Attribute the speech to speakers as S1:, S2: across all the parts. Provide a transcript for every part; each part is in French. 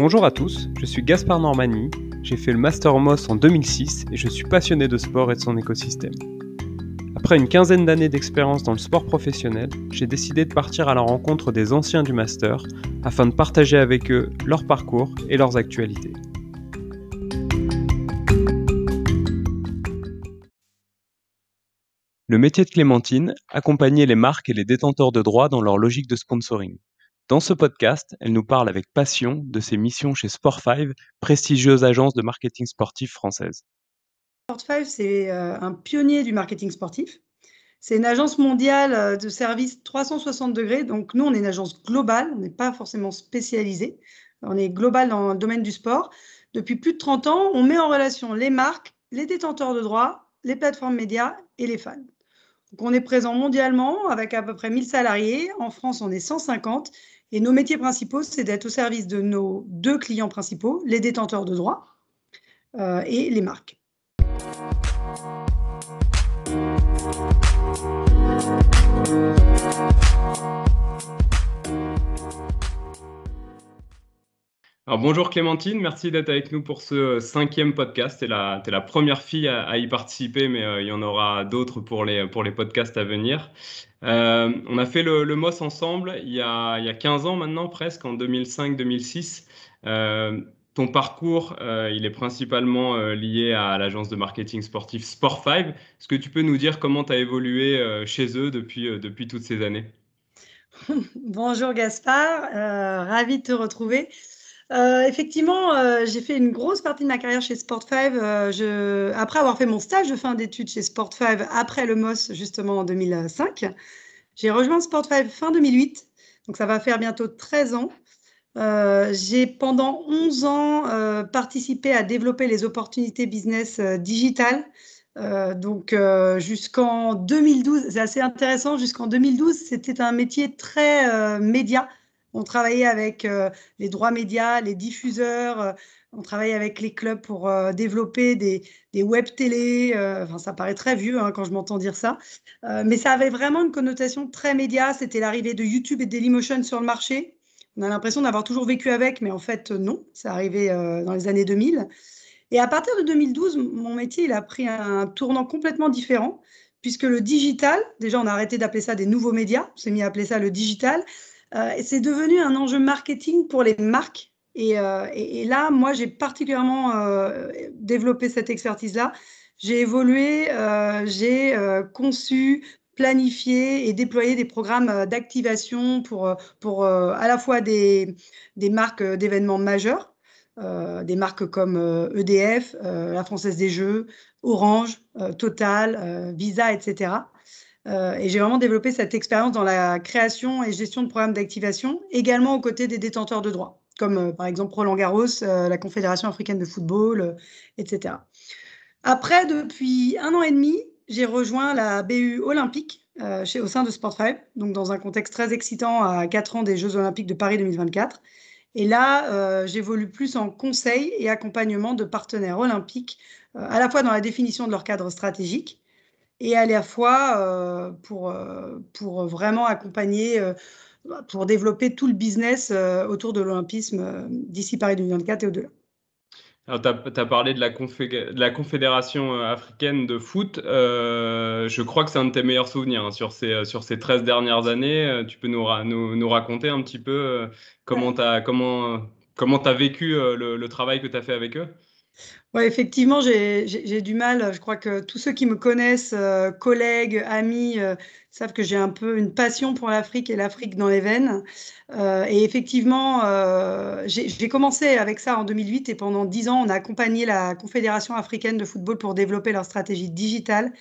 S1: Bonjour à tous, je suis Gaspard Normani, j'ai fait le Master Moss en 2006 et je suis passionné de sport et de son écosystème. Après une quinzaine d'années d'expérience dans le sport professionnel, j'ai décidé de partir à la rencontre des anciens du Master afin de partager avec eux leur parcours et leurs actualités. Le métier de Clémentine, accompagner les marques et les détenteurs de droits dans leur logique de sponsoring. Dans ce podcast, elle nous parle avec passion de ses missions chez Sport5, prestigieuse agence de marketing sportif française.
S2: Sport5, c'est euh, un pionnier du marketing sportif. C'est une agence mondiale euh, de services 360 degrés. Donc, nous, on est une agence globale. On n'est pas forcément spécialisé. On est global dans le domaine du sport. Depuis plus de 30 ans, on met en relation les marques, les détenteurs de droits, les plateformes médias et les fans. Donc, on est présent mondialement avec à peu près 1000 salariés. En France, on est 150 et nos métiers principaux, c'est d'être au service de nos deux clients principaux, les détenteurs de droits euh, et les marques.
S1: Bonjour Clémentine, merci d'être avec nous pour ce cinquième podcast. Tu es, la première fille à, y participer, mais euh, il y en aura d'autres pour les, podcasts à venir. Euh, on a fait le, MOS ensemble il y, a, il y, a, 15 ans maintenant, presque, en 2005-2006. Euh, ton parcours, il est principalement lié à l'agence de marketing sportif Sport5. Est-ce que tu peux nous dire comment tu as évolué chez eux depuis, depuis toutes ces années?
S2: Bonjour Gaspard, ravi de te retrouver. Euh, effectivement, euh, j'ai fait une grosse partie de ma carrière chez Sport5. Euh, après avoir fait mon stage de fin d'études chez Sport5, après le MOS, justement en 2005, j'ai rejoint Sport5 fin 2008. Donc ça va faire bientôt 13 ans. j'ai pendant 11 ans participé à développer les opportunités business digitales. donc jusqu'en 2012, c'est assez intéressant, jusqu'en 2012, c'était un métier très média on travaillait avec euh, les droits médias, les diffuseurs, euh, on travaillait avec les clubs pour euh, développer des, web télé. ça paraît très vieux hein, quand je m'entends dire ça. mais ça avait vraiment une connotation très média. C'était l'arrivée de YouTube et Dailymotion sur le marché. On a l'impression d'avoir toujours vécu avec, mais en fait, non. Ça arrivait dans les années 2000. Et à partir de 2012, mon métier il a pris un tournant complètement différent, puisque le digital, déjà, on a arrêté d'appeler ça des nouveaux médias, on s'est mis à appeler ça le digital. Euh, c'est devenu un enjeu marketing pour les marques. Et, euh, là, moi, j'ai particulièrement euh, développé cette expertise-là. J'ai évolué, j'ai conçu, planifié et déployé des programmes d'activation pour, pour à la fois des, des marques d'événements majeurs, des marques comme EDF, e la Française des Jeux, Orange, Total, Visa, etc. Euh, et j'ai vraiment développé cette expérience dans la création et gestion de programmes d'activation, également aux côtés des détenteurs de droits, comme euh, par exemple Roland Garros, euh, la Confédération africaine de football, etc. Après, depuis un an et demi, j'ai rejoint la BU olympique au sein de Sport5, donc dans un contexte très excitant à 4 ans des Jeux olympiques de Paris 2024. Et là, j'évolue plus en conseil et accompagnement de partenaires olympiques, à la fois dans la définition de leur cadre stratégique, et à la fois euh, pour, euh, pour vraiment accompagner, euh, pour développer tout le business autour de l'olympisme d'ici Paris 2024 et au-delà.
S1: Alors, tu as, parlé de la, de la, Confédération africaine de foot. je crois que c'est un de tes meilleurs souvenirs hein, sur, ces, sur ces 13 dernières années. tu peux nous, nous, nous raconter un petit peu comment tu as, comment, comment as vécu le, le travail que tu as fait avec eux?
S2: Effectivement, j'ai du mal. Je crois que tous ceux qui me connaissent, euh, collègues, amis, euh, savent que j'ai un peu une passion pour l'Afrique et l'Afrique dans les veines. Euh, et effectivement, j'ai commencé avec ça en 2008 et pendant dix ans, on a accompagné la Confédération africaine de football pour développer leur stratégie digitale.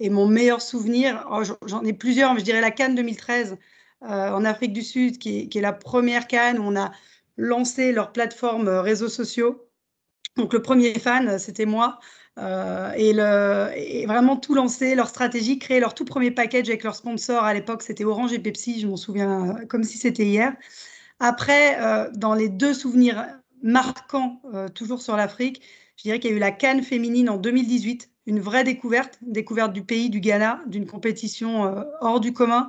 S2: Et mon meilleur souvenir, oh, j'en ai plusieurs, mais je dirais la Cannes 2013 en Afrique du Sud, qui qui est la première Cannes où on a lancé leur plateforme réseaux sociaux donc le premier fan, c'était moi. Euh, et, vraiment tout lancer, leur stratégie, créer leur tout premier package avec leurs sponsors. À l'époque, c'était Orange et Pepsi, je m'en souviens euh, comme si c'était hier. Après, euh, dans les deux souvenirs marquants, toujours sur l'Afrique, je dirais qu'il y a eu la Cannes féminine en 2018, une vraie découverte, découverte du pays, du Ghana, d'une compétition hors du commun,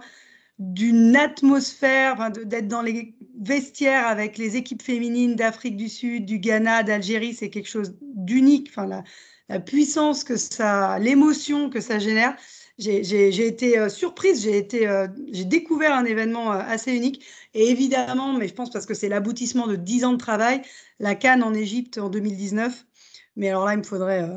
S2: d'une atmosphère, d'être dans les vestiaires avec les équipes féminines d'Afrique du Sud, du Ghana, d'Algérie, c'est quelque chose d'unique. La, puissance que ça, l'émotion que ça génère. J'ai été euh, surprise, j'ai été, euh, j'ai découvert un événement euh, assez unique. Et évidemment, mais je pense parce que c'est l'aboutissement de dix ans de travail, la Cannes en Égypte en 2019. Mais alors là, il me faudrait,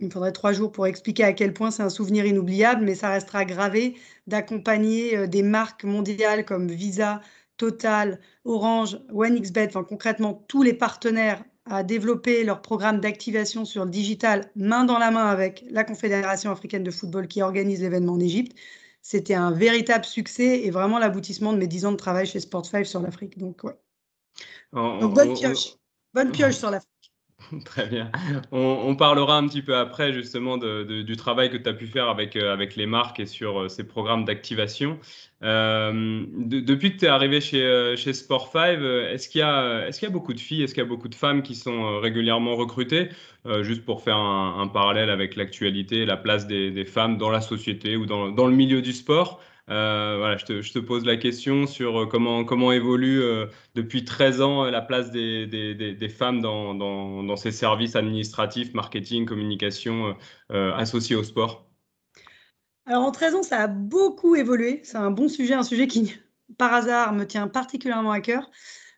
S2: il me faudrait trois jours pour expliquer à quel point c'est un souvenir inoubliable, mais ça restera gravé d'accompagner des marques mondiales comme Visa, Total, Orange, OneXBet, enfin concrètement tous les partenaires à développer leur programme d'activation sur le digital main dans la main avec la Confédération africaine de football qui organise l'événement en Égypte. C'était un véritable succès et vraiment l'aboutissement de mes dix ans de travail chez Sport5 sur l'Afrique. Donc, ouais. Donc, bonne pioche. Bonne pioche sur l'Afrique.
S1: Très bien. On, parlera un petit peu après justement du travail que tu as pu faire avec, euh, avec les marques et sur euh, ces programmes d'activation. Euh, depuis que tu es arrivé chez, chez Sport5, est-ce qu'il y, a, est qu'il y a beaucoup de filles, est-ce qu'il y a beaucoup de femmes qui sont régulièrement recrutées? Juste pour faire un, parallèle avec l'actualité, la place des, des, femmes dans la société ou dans, dans le milieu du sport. Euh, voilà, je te, pose la question sur euh, comment, évolue euh, depuis 13 ans la place des, femmes dans, ces services administratifs, marketing, communication associés au sport?
S2: Alors en 13 ans, ça a beaucoup évolué. C'est un bon sujet, un sujet qui, par hasard, me tient particulièrement à cœur.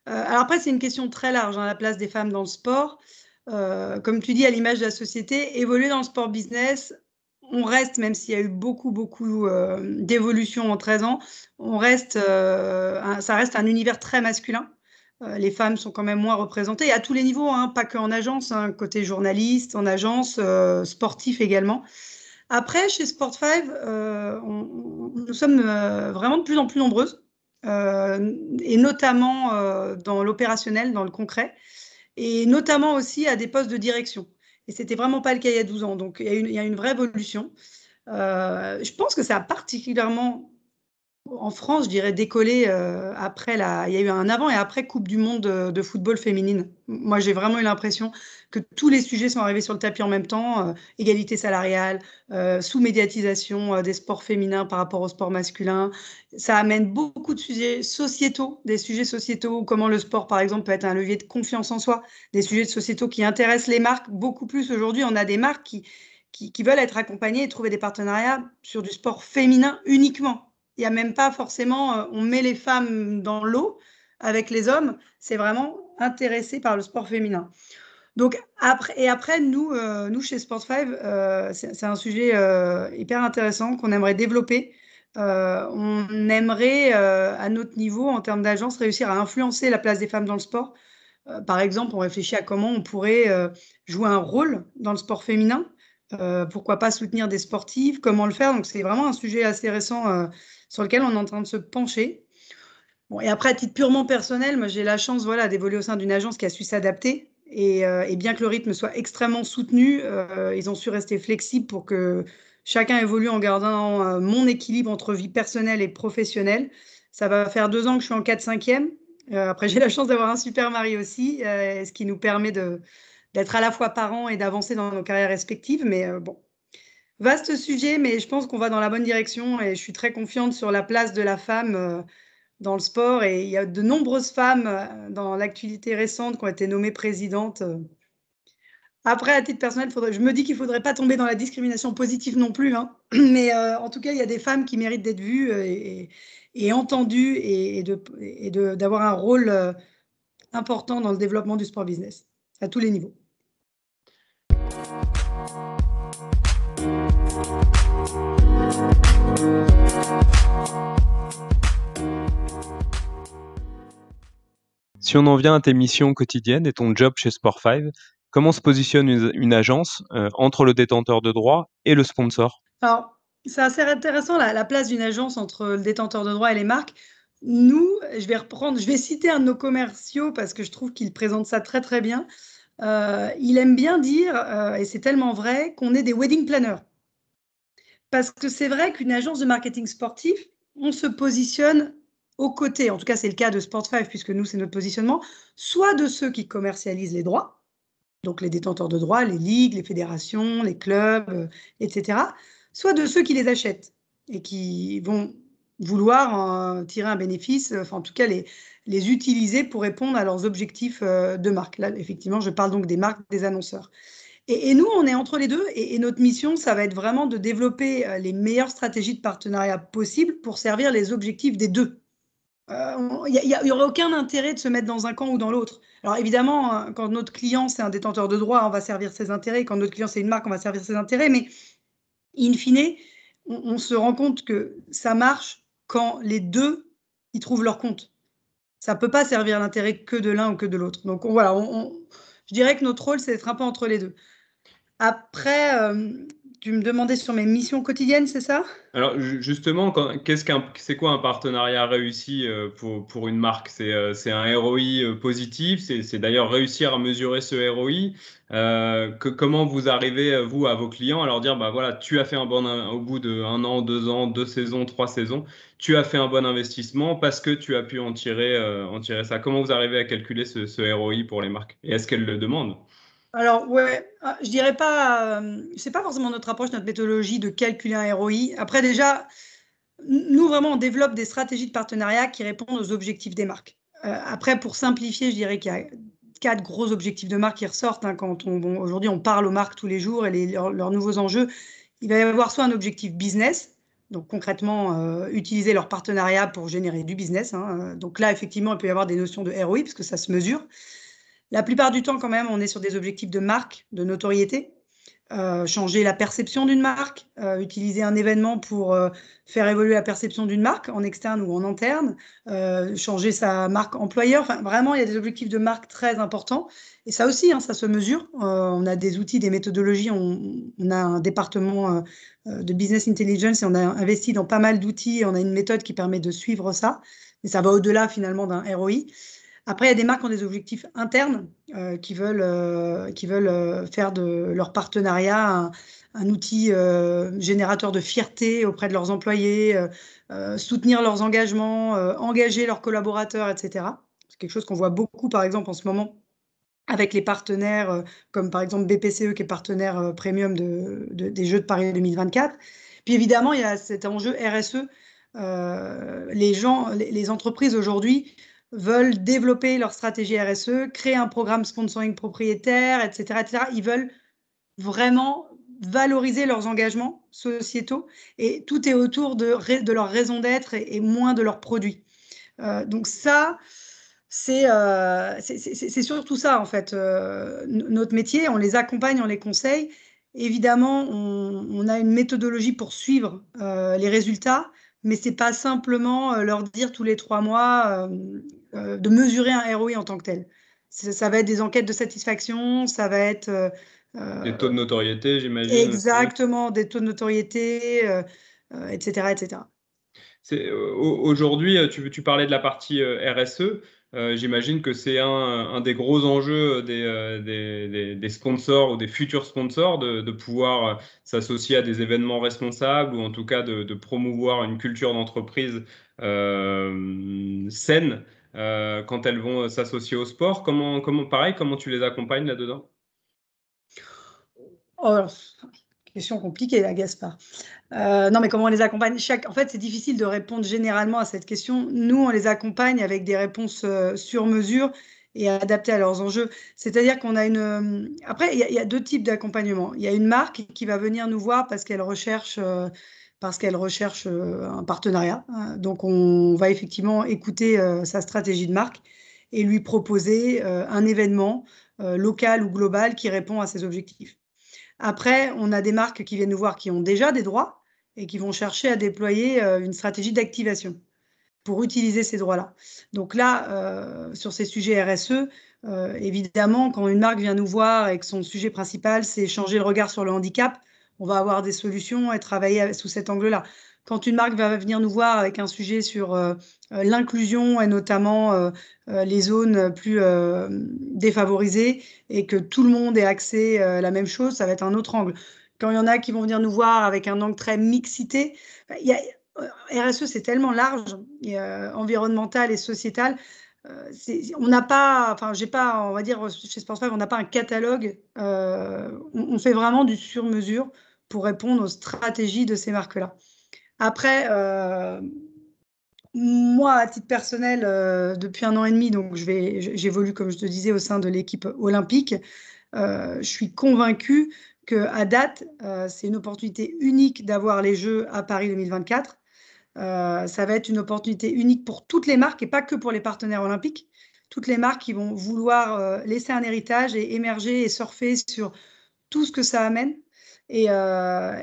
S2: alors après, c'est une question très large, hein, la place des femmes dans le sport. comme tu dis, à l'image de la société, évoluer dans le sport business, on reste, même s'il y a eu beaucoup, beaucoup euh, d'évolution en 13 ans, on reste, euh, ça reste un univers très masculin. Euh, les femmes sont quand même moins représentées, à tous les niveaux, hein, pas qu'en agence, hein, côté journaliste, en agence, sportif également. Après, chez Sport5, nous sommes vraiment de plus en plus nombreuses, et notamment dans l'opérationnel, dans le concret, et notamment aussi à des postes de direction. Et c'était vraiment pas le cas il y a 12 ans. Donc, il y a une, vraie évolution. Euh, je pense que ça a particulièrement, en France, je dirais, décollé euh, après la. Il y a eu un avant et après Coupe du Monde de, football féminine. Moi, j'ai vraiment eu l'impression que tous les sujets sont arrivés sur le tapis en même temps euh, égalité salariale, sous-médiatisation des sports féminins par rapport aux sports masculins. Ça amène beaucoup de sujets sociétaux, des sujets sociétaux, comment le sport, par exemple, peut être un levier de confiance en soi, des sujets de sociétaux qui intéressent les marques beaucoup plus aujourd'hui. On a des marques qui qui, veulent être accompagnés et trouver des partenariats sur du sport féminin uniquement. Il n'y a même pas forcément, euh, on met les femmes dans l'eau avec les hommes, c'est vraiment intéressé par le sport féminin. Donc après, et après, nous, euh, nous chez Sport5, euh, c'est un sujet hyper intéressant qu'on aimerait développer. on aimerait, à notre niveau, en termes d'agence, réussir à influencer la place des femmes dans le sport. par exemple, on réfléchit à comment on pourrait jouer un rôle dans le sport féminin. Pourquoi pas soutenir des sportifs Comment le faire Donc, c'est vraiment un sujet assez récent sur lequel on est en train de se pencher. Bon, et après, à titre purement personnel, moi, j'ai la chance voilà, d'évoluer au sein d'une agence qui a su s'adapter. Et, euh, bien que le rythme soit extrêmement soutenu, ils ont su rester flexibles pour que chacun évolue en gardant mon équilibre entre vie personnelle et professionnelle. Ça va faire deux ans que je suis en 4-5e. après, j'ai la chance d'avoir un super mari aussi, ce qui nous permet d'être à la fois parents et d'avancer dans nos carrières respectives. Mais euh, bon, vaste sujet, mais je pense qu'on va dans la bonne direction et je suis très confiante sur la place de la femme euh, dans le sport. Et il y a de nombreuses femmes euh, dans l'actualité récente qui ont été nommées présidentes. Après, à titre personnel, je me dis qu'il ne faudrait pas tomber dans la discrimination positive non plus. Hein. Mais en tout cas, il y a des femmes qui méritent d'être vues et, entendues et d'avoir un rôle important dans le développement du sport business à tous les niveaux.
S1: Si on en vient à tes missions quotidiennes et ton job chez Sport5, comment se positionne une, agence euh, entre le détenteur de droit et le sponsor?
S2: Alors, c'est assez intéressant la, place d'une agence entre le détenteur de droit et les marques. Nous, je vais reprendre, je vais citer un de nos commerciaux parce que je trouve qu'il présente ça très très bien. Euh, il aime bien dire, euh, et c'est tellement vrai, qu'on est des wedding planners. Parce que c'est vrai qu'une agence de marketing sportif, on se positionne aux côtés, en tout cas c'est le cas de Sport5 puisque nous c'est notre positionnement, soit de ceux qui commercialisent les droits, donc les détenteurs de droits, les ligues, les fédérations, les clubs, euh, etc., soit de ceux qui les achètent et qui vont vouloir tirer un bénéfice, enfin en tout cas les, les utiliser pour répondre à leurs objectifs de marque. Là, effectivement, je parle donc des marques, des annonceurs. Et, nous, on est entre les deux et, notre mission, ça va être vraiment de développer les meilleures stratégies de partenariat possibles pour servir les objectifs des deux. Il n'y aurait aucun intérêt de se mettre dans un camp ou dans l'autre. Alors évidemment, hein, quand notre client, c'est un détenteur de droit, on va servir ses intérêts. Quand notre client, c'est une marque, on va servir ses intérêts. Mais in fine, on, se rend compte que ça marche quand les deux y trouvent leur compte. Ça ne peut pas servir l'intérêt que de l'un ou que de l'autre. Donc voilà, je dirais que notre rôle, c'est d'être un peu entre les deux. Après, euh, tu me demandais sur mes missions quotidiennes, c'est ça?
S1: Alors justement, qu'est-ce qu'un, c'est quoi un partenariat réussi euh, pour, pour une marque? C'est, euh, c'est un ROI positif, c'est, d'ailleurs réussir à mesurer ce ROI. comment vous arrivez, vous, à vos clients, à leur dire, bah voilà, tu as fait un bon, au bout de un an, deux ans, deux saisons, trois saisons, tu as fait un bon investissement parce que tu as pu en tirer, en tirer ça? Comment vous arrivez à calculer ce ROI pour les marques? Et est-ce qu'elles le demandent?
S2: Alors, ouais, ah, je dirais pas, euh, c'est pas forcément notre approche, notre méthodologie de calculer un ROI. Après, déjà, nous, vraiment, on développe des stratégies de partenariat qui répondent aux objectifs des marques. Euh, après, pour simplifier, je dirais qu'il y a quatre gros objectifs de marque qui ressortent hein, quand on, aujourd'hui, on parle aux marques tous les jours et leurs, nouveaux enjeux. Il va y avoir soit un objectif business, donc concrètement, euh, utiliser leur partenariat pour générer du business. Hein. Donc là, effectivement, il peut y avoir des notions de ROI parce que ça se mesure. La plupart du temps, quand même, on est sur des objectifs de marque, de notoriété. Euh, changer la perception d'une marque, euh, utiliser un événement pour euh, faire évoluer la perception d'une marque en externe ou en interne, changer sa marque employeur. Enfin, vraiment, il y a des objectifs de marque très importants. Et ça aussi, hein, ça se mesure. on a des outils, des méthodologies. On, on a un département de business intelligence et on a investi dans pas mal d'outils. On a une méthode qui permet de suivre ça. Mais ça va au-delà finalement d'un ROI. Après, il y a des marques qui ont des objectifs internes euh, qui veulent, euh, qui veulent euh, faire de leur partenariat un, outil générateur de fierté auprès de leurs employés, soutenir leurs engagements, engager leurs collaborateurs, etc. C'est quelque chose qu'on voit beaucoup, par exemple, en ce moment avec les partenaires, comme par exemple BPCE, qui est partenaire premium de, des Jeux de Paris 2024. Puis évidemment, il y a cet enjeu RSE. les gens, les entreprises aujourd'hui veulent développer leur stratégie RSE, créer un programme sponsoring propriétaire, etc., etc. Ils veulent vraiment valoriser leurs engagements sociétaux et tout est autour de, leur raison d'être et, moins de leurs produits. Euh, donc ça, euh, c'est surtout ça en fait. Euh, notre métier, on les accompagne, on les conseille. Évidemment, on, on a une méthodologie pour suivre les résultats, mais c'est pas simplement euh, leur dire tous les trois mois euh, euh, de mesurer un ROI en tant que tel. Ça va être des enquêtes de satisfaction, ça va être
S1: des taux de notoriété, j'imagine.
S2: Exactement, des taux de notoriété, etc., etc.
S1: Aujourd'hui, tu, tu, parlais de la partie RSE. Euh, j'imagine que c'est un, des gros enjeux euh, des, sponsors ou des futurs sponsors de, pouvoir euh, s'associer à des événements responsables ou en tout cas de, promouvoir une culture d'entreprise saine quand elles vont s'associer au sport. Comment, comment, pareil, comment tu les accompagnes là-dedans?
S2: Oh, Question compliquée, la Gaspard. Euh, non, mais comment on les accompagne? Chaque... En fait, c'est difficile de répondre généralement à cette question. Nous, on les accompagne avec des réponses euh, sur mesure et adaptées à leurs enjeux. C'est-à-dire qu'on a une. Euh, après, il y, a deux types d'accompagnement. Il y a une marque qui va venir nous voir parce qu'elle recherche. parce qu'elle recherche un partenariat. Donc, on va effectivement écouter sa stratégie de marque et lui proposer un événement local ou global qui répond à ses objectifs. Après, on a des marques qui viennent nous voir qui ont déjà des droits et qui vont chercher à déployer euh, une stratégie d'activation pour utiliser ces droits-là. Donc là, euh, sur ces sujets RSE, euh, évidemment, quand une marque vient nous voir et que son sujet principal, c'est changer le regard sur le handicap, on va avoir des solutions et travailler sous cet angle-là quand une marque va venir nous voir avec un sujet sur euh, euh, l'inclusion et notamment euh, les zones plus défavorisées et que tout le monde ait accès à la même chose, ça va être un autre angle. Quand il y en a qui vont venir nous voir avec un angle très mixité, il y a, RSE c'est tellement large, environnemental et sociétal. on n'a pas, enfin, j'ai pas, on va dire, chez Sportsfive, on n'a pas un catalogue. on, fait vraiment du sur-mesure pour répondre aux stratégies de ces marques-là. Après, euh, moi, à titre personnel, depuis un an et demi, donc j'évolue, comme je te disais, au sein de l'équipe olympique. je suis convaincue qu'à date, c'est une opportunité unique d'avoir les Jeux à Paris 2024. ça va être une opportunité unique pour toutes les marques et pas que pour les partenaires olympiques toutes les marques qui vont vouloir euh, laisser un héritage et émerger et surfer sur tout ce que ça amène. Et, euh,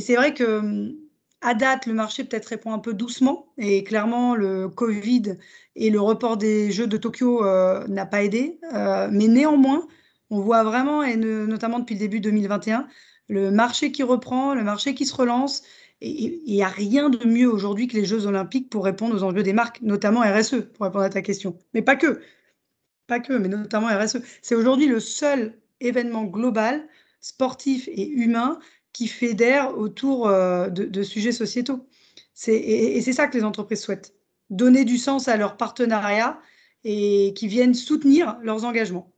S2: c'est vrai que à date, le marché peut-être répond un peu doucement et clairement le Covid et le report des Jeux de Tokyo euh, n'a pas aidé. mais néanmoins, on voit vraiment, et notamment depuis le début 2021, le marché qui reprend, le marché qui se relance il n'y a rien de mieux aujourd'hui que les Jeux Olympiques pour répondre aux enjeux des marques, notamment RSE, pour répondre à ta question. Mais pas que. Pas que, mais notamment RSE. C'est aujourd'hui le seul événement global, sportif et humain qui fédère autour euh, de, sujets sociétaux. Et, et c'est ça que les entreprises souhaitent. Donner du sens à leurs partenariats et qui viennent soutenir leurs engagements.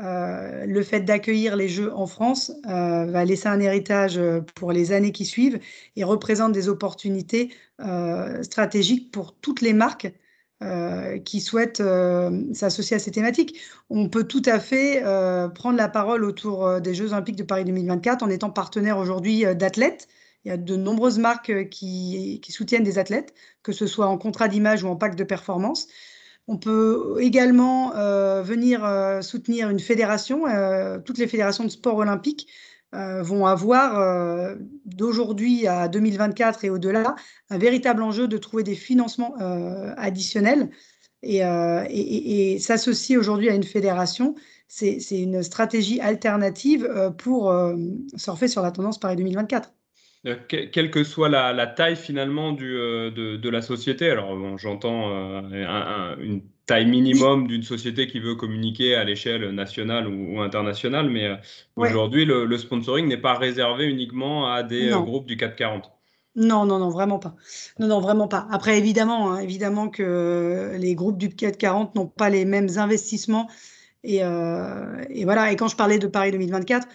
S2: Euh, le fait d'accueillir les Jeux en France euh, va laisser un héritage pour les années qui suivent et représente des opportunités stratégiques pour toutes les marques qui souhaitent s'associer à ces thématiques. On peut tout à fait prendre la parole autour des Jeux olympiques de Paris 2024 en étant partenaire aujourd'hui d'athlètes. Il y a de nombreuses marques qui, qui, soutiennent des athlètes, que ce soit en contrat d'image ou en pacte de performance. On peut également euh, venir euh, soutenir une fédération. Euh, toutes les fédérations de sport olympique vont avoir d'aujourd'hui à 2024 et au-delà un véritable enjeu de trouver des financements additionnels et, s'associer aujourd'hui à une fédération. C'est une stratégie alternative pour surfer sur la tendance Paris 2024.
S1: quelle que soit la, taille finalement de, la société, alors j'entends une taille minimum d'une société qui veut communiquer à l'échelle nationale ou, internationale, mais euh, aujourd'hui, le, sponsoring n'est pas réservé uniquement à des euh, groupes du 440.
S2: Non, non, non, vraiment pas. Non, non, vraiment pas. Après, évidemment, hein, évidemment que les groupes du 440 n'ont pas les mêmes investissements. Et, euh, et, voilà. Et quand je parlais de Paris 2024,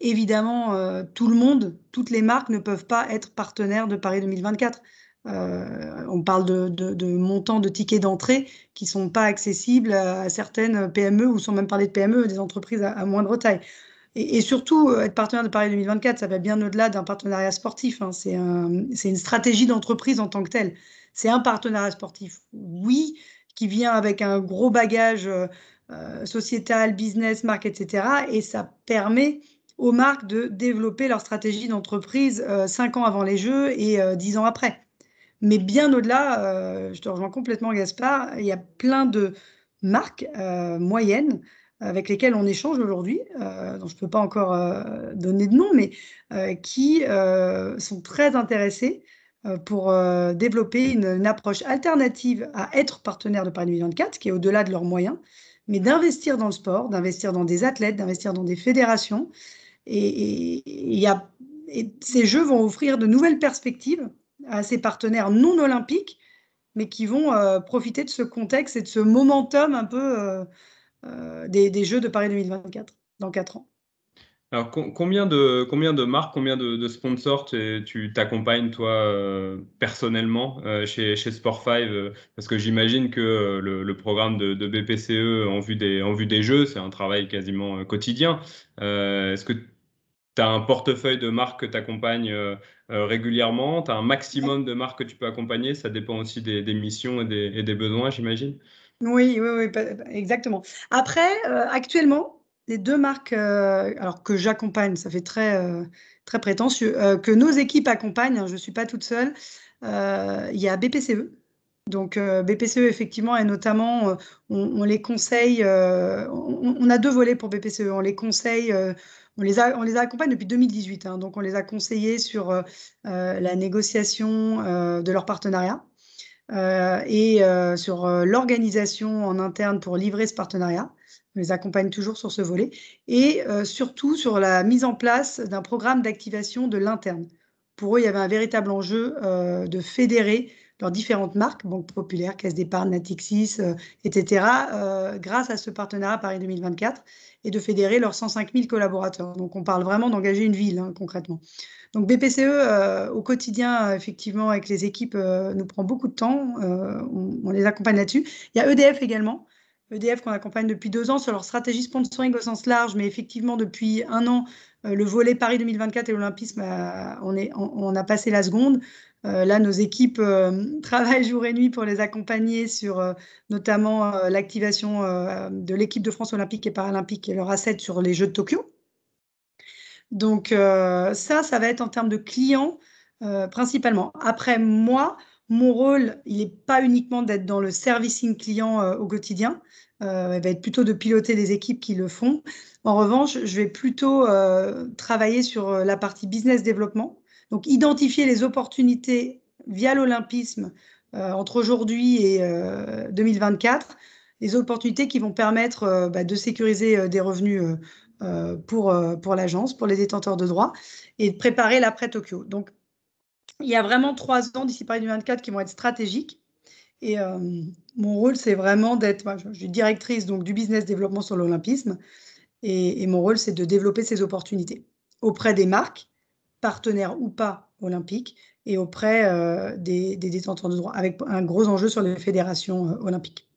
S2: évidemment, tout le monde, toutes les marques ne peuvent pas être partenaires de Paris 2024. Euh, on parle de, montants de tickets d'entrée qui ne sont pas accessibles à, certaines PME ou sans même parler de PME, des entreprises à, moindre taille. Et, surtout, euh, être partenaire de Paris 2024, ça va bien au-delà d'un partenariat sportif. Hein. C'est une stratégie d'entreprise en tant que telle. C'est un partenariat sportif, oui, qui vient avec un gros bagage euh, sociétal, business, marque, etc. Et ça permet aux marques de développer leur stratégie d'entreprise cinq ans avant les Jeux et dix ans après. Mais bien au-delà, euh, je te rejoins complètement, Gaspard, il y a plein de marques euh, moyennes avec lesquelles on échange aujourd'hui, euh, dont je ne peux pas encore donner de nom, mais qui sont très intéressés pour développer une, approche alternative à être partenaire de Paris 2024, qui est au-delà de leurs moyens, mais d'investir dans le sport, d'investir dans des athlètes, d'investir dans des fédérations. Et ces jeux vont offrir de nouvelles perspectives à ses partenaires non olympiques, mais qui vont euh, profiter de ce contexte et de ce momentum un peu euh, euh, des, Jeux de Paris 2024 dans quatre ans.
S1: Alors, combien de, combien de marques, combien de, sponsors tu t'accompagnes, toi, personnellement, chez, chez Sport5 Parce que j'imagine que le, programme de, BPCE en vue des, en vue des Jeux, c'est un travail quasiment quotidien. Est-ce que tu as un portefeuille de marques que tu accompagnes euh, euh, régulièrement, tu as un maximum de marques que tu peux accompagner, ça dépend aussi des, missions et des, besoins, j'imagine
S2: Oui, oui, oui, exactement. Après, euh, actuellement, les deux marques alors que j'accompagne, ça fait très, très prétentieux, que nos équipes accompagnent, hein, je ne suis pas toute seule, il y a BPCE. Donc BPCE, effectivement, et notamment, on, les conseille, on, on, a deux volets pour BPCE, on les conseille on les, a, on les accompagne depuis 2018, hein, donc on les a conseillés sur euh, euh, la négociation euh, de leur partenariat et sur l'organisation en interne pour livrer ce partenariat. On les accompagne toujours sur ce volet et surtout sur la mise en place d'un programme d'activation de l'interne. Pour eux, il y avait un véritable enjeu de fédérer leurs différentes marques, Banque Populaire, Caisse d'Épargne, Natixis, etc., grâce à ce partenariat Paris 2024 et de fédérer leurs 105 000 collaborateurs. Donc, on parle vraiment d'engager une ville, hein, concrètement. Donc, BPCE, au quotidien, effectivement, avec les équipes, nous prend beaucoup de temps. On, les accompagne là-dessus. Il y a EDF également, EDF qu'on accompagne depuis deux ans sur leur stratégie sponsoring au sens large, mais effectivement depuis un an, euh, le volet Paris 2024 et l'Olympisme, on, on, a passé la seconde. Euh, là, nos équipes euh, travaillent jour et nuit pour les accompagner sur notamment l'activation de l'équipe de France olympique et paralympique et leur asset sur les Jeux de Tokyo. Donc ça, ça va être en termes de clients principalement. Après, moi, mon rôle, il n'est pas uniquement d'être dans le servicing client euh, au quotidien, euh, il va être plutôt de piloter les équipes qui le font. En revanche, je vais plutôt euh, travailler sur la partie business développement, donc identifier les opportunités via l'olympisme entre aujourd'hui et 2024, les opportunités qui vont permettre bah, de sécuriser des revenus pour, pour l'agence, pour les détenteurs de droits, et de préparer l'après Tokyo. Donc, il y a vraiment trois ans d'ici Paris 2024 qui vont être stratégiques. Et euh, mon rôle, c'est vraiment d'être, je suis directrice donc, du business développement sur l'olympisme. Et, mon rôle, c'est de développer ces opportunités auprès des marques, partenaires ou pas olympiques, et auprès euh, des, des, détenteurs de droits, avec un gros enjeu sur les fédérations euh, olympiques.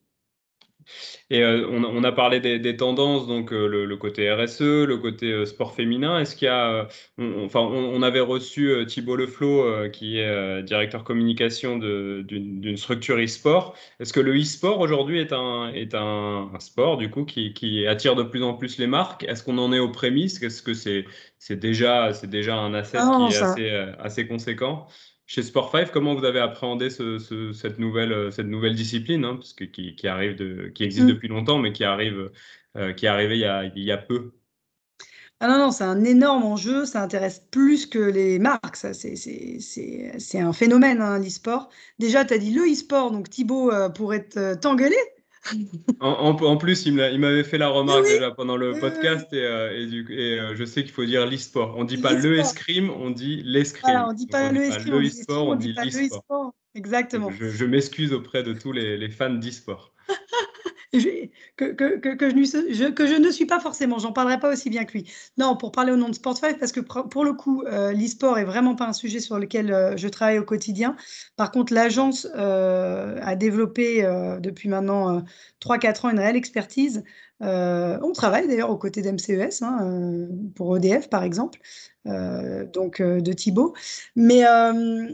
S1: Et euh, on, a parlé des, tendances, donc euh, le, côté RSE, le côté euh, sport féminin. Est-ce qu'il y a, enfin, on, avait reçu Thibault Leflot, qui est directeur communication d'une structure e-sport. Est-ce que le e-sport aujourd'hui est un, est un, sport du coup qui, attire de plus en plus les marques? Est-ce qu'on en est aux prémices? Est-ce que c'est c'est déjà, déjà un asset ah qui est assez, assez conséquent? Chez Sport5, comment vous avez appréhendé cette, nouvelle, euh, cette nouvelle discipline, hein, parce que, qui, arrive de, qui existe mm. depuis longtemps, mais qui arrive, euh, qui est arrivé il y a, il y a peu
S2: ah non, non, c'est un énorme enjeu, ça intéresse plus que les marques, ça, c'est un phénomène, hein, l'e-sport. Déjà, tu as dit le e-sport, donc Thibaut euh, pourrait t'engueuler
S1: en, plus, il m'avait fait la remarque déjà pendant le podcast et, euh, euh, je sais qu'il faut dire l'e-sport. On ne dit pas le escrime, on dit l'escrime.
S2: on ne dit pas le
S1: e-sport, on dit l'e-sport.
S2: Exactement.
S1: Je, m'excuse auprès de tous les, les fans d'e-sport.
S2: Que, je, ne suis pas forcément, j'en parlerai pas aussi bien que lui. Non, pour parler au nom de Sport5, parce que pour le coup, euh, l'e-sport est vraiment pas un sujet sur lequel euh, je travaille au quotidien. Par contre, l'agence euh, a développé depuis maintenant 3-4 ans une réelle expertise. on travaille d'ailleurs aux côtés d'MCES, hein, pour EDF par exemple, donc de Thibault. Mais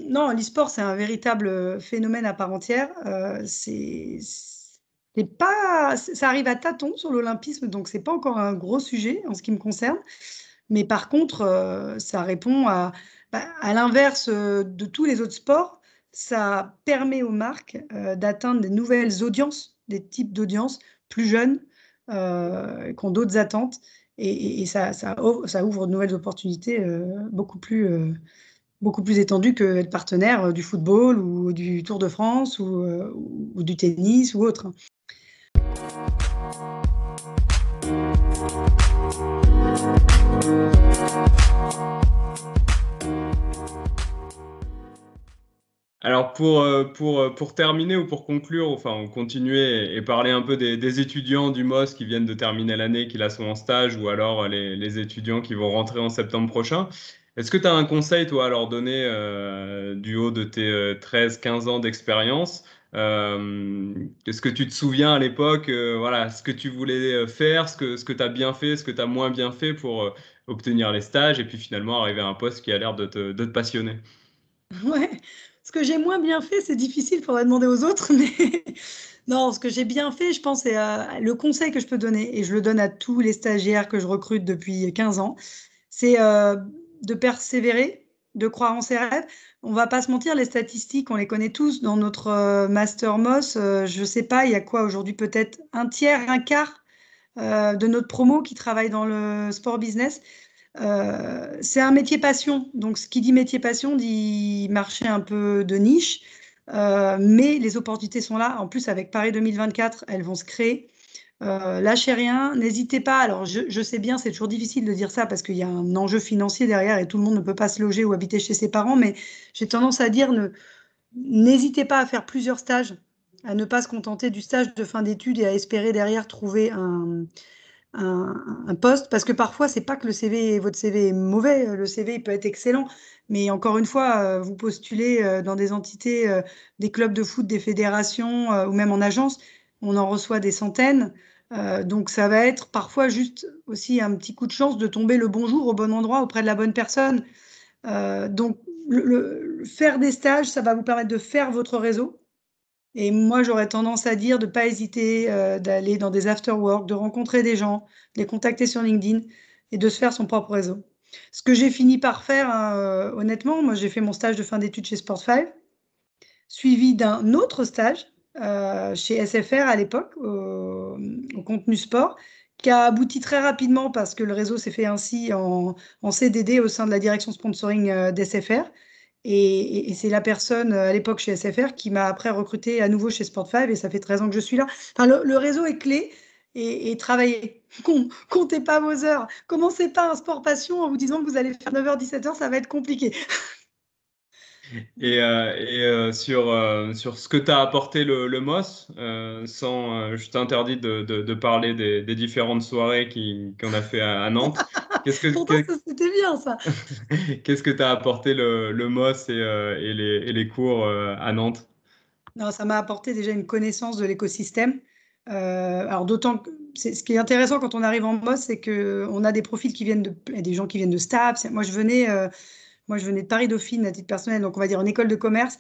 S2: non, l'e-sport, c'est un véritable phénomène à part entière. c'est pas, ça arrive à tâtons sur l'olympisme, donc c'est pas encore un gros sujet en ce qui me concerne. Mais par contre, euh, ça répond à, bah, à l'inverse euh, de tous les autres sports. Ça permet aux marques euh, d'atteindre des nouvelles audiences, des types d'audiences plus jeunes, qui ont d'autres attentes. Et, ça, ouvre, de nouvelles opportunités beaucoup plus beaucoup plus étendues que être partenaire du football ou du Tour de France ou, ou du tennis ou autre.
S1: Alors pour, euh, euh, pour terminer ou pour conclure, enfin continuer et, parler un peu des, étudiants du MOS qui viennent de terminer l'année, qui là sont en stage, ou alors les, les, étudiants qui vont rentrer en septembre prochain, est-ce que tu as un conseil toi à leur donner euh, du haut de tes 13-15 ans d'expérience euh, Est-ce que tu te souviens à l'époque, euh, voilà, ce que tu voulais euh, faire, ce que, ce que tu as bien fait, ce que tu as moins bien fait pour obtenir les stages et puis finalement arriver à un poste qui a l'air de te, de te passionner?
S2: Ouais, ce que j'ai moins bien fait, c'est difficile, il faudrait demander aux autres, mais non, ce que j'ai bien fait, je pense, c'est le conseil que je peux donner, et je le donne à tous les stagiaires que je recrute depuis 15 ans, c'est de persévérer, de croire en ses rêves on va pas se mentir, les statistiques, on les connaît tous dans notre euh, master MOS. Euh, je sais pas, il y a quoi aujourd'hui Peut-être un tiers, un quart euh, de notre promo qui travaille dans le sport business. c'est un métier passion. Donc, ce qui dit métier passion dit marché un peu de niche. mais les opportunités sont là. En plus, avec Paris 2024, elles vont se créer. Euh, lâchez rien, n'hésitez pas. Alors, je, sais bien, c'est toujours difficile de dire ça parce qu'il y a un enjeu financier derrière et tout le monde ne peut pas se loger ou habiter chez ses parents, mais j'ai tendance à dire ne, n'hésitez pas à faire plusieurs stages, à ne pas se contenter du stage de fin d'études et à espérer derrière trouver un, poste, parce que parfois, c'est pas que le CV, votre CV est mauvais, le CV peut être excellent, mais encore une fois, euh, vous postulez euh, dans des entités, euh, des clubs de foot, des fédérations ou même en agence, on en reçoit des centaines. Donc ça va être parfois juste aussi un petit coup de chance de tomber le bon jour au bon endroit auprès de la bonne personne. donc le, faire des stages, ça va vous permettre de faire votre réseau, et moi, j'aurais tendance à dire de ne pas hésiter euh, d'aller dans des after-work, de rencontrer des gens, de les contacter sur LinkedIn et de se faire son propre réseau. Ce que j'ai fini par faire, euh, honnêtement, moi j'ai fait mon stage de fin d'études chez Sport5, suivi d'un autre stage euh, chez SFR à l'époque, au, contenu sport, qui a abouti très rapidement parce que le réseau s'est fait ainsi en, CDD au sein de la direction sponsoring d'SFR. Et, c'est la personne euh, à l'époque chez SFR qui m'a après recruté à nouveau chez Sport5 et ça fait 13 ans que je suis là. Enfin, le, réseau est clé et, et travaillez. comptez pas vos heures. Commencez pas un sport passion en vous disant que vous allez faire 9h, 17h, ça va être compliqué.
S1: Et, euh, et euh, sur, euh, sur ce que t'as apporté le, le MOS, sans, je t'interdis de, de, de, parler des, des, différentes soirées qu'on a fait à, Nantes.
S2: Qu'est-ce que c'était bien ça.
S1: Qu'est-ce que tu as apporté le, le MOS et, et, les, et, les, cours à Nantes?
S2: Non, ça m'a apporté déjà une connaissance de l'écosystème. alors d'autant que ce qui est intéressant quand on arrive en MOS, c'est qu'on a des profils qui viennent de, des gens qui viennent de STAPS. Moi, je venais moi, je venais de Paris-Dauphine à titre personnel, donc on va dire en école de commerce,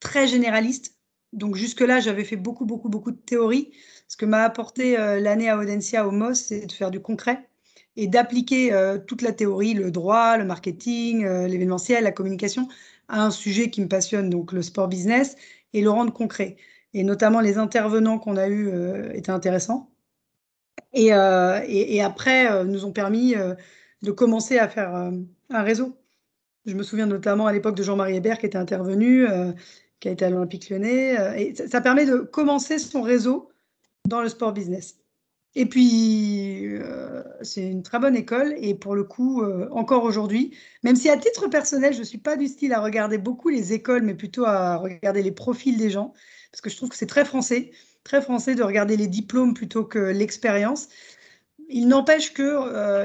S2: très généraliste. Donc jusque-là, j'avais fait beaucoup, beaucoup, beaucoup de théorie. Ce que m'a apporté euh, l'année à Audencia au MOS, c'est de faire du concret et d'appliquer euh, toute la théorie, le droit, le marketing, euh, l'événementiel, la communication, à un sujet qui me passionne, donc le sport business, et le rendre concret. Et notamment, les intervenants qu'on a eus étaient intéressants. Et, après, nous ont permis de commencer à faire un réseau. Je me souviens notamment à l'époque de Jean-Marie Hébert qui était intervenu, euh, qui a été à l'Olympique lyonnais. Euh, et ça, permet de commencer son réseau dans le sport business. Et puis, euh, c'est une très bonne école. Et pour le coup, encore aujourd'hui, même si à titre personnel, je ne suis pas du style à regarder beaucoup les écoles, mais plutôt à regarder les profils des gens, parce que je trouve que c'est très français, très français de regarder les diplômes plutôt que l'expérience. Il n'empêche que euh,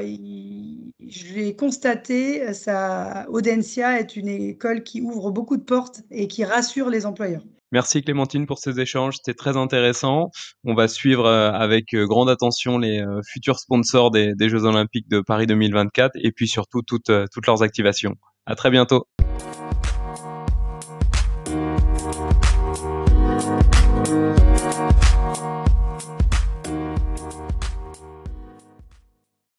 S2: je l'ai constaté, ça, Audencia est une école qui ouvre beaucoup de portes et qui rassure les employeurs.
S1: Merci Clémentine pour ces échanges, c'était très intéressant. On va suivre euh, avec euh, grande attention les futurs sponsors des, Jeux Olympiques de Paris 2024 et puis surtout toutes, toutes leurs activations. À très bientôt.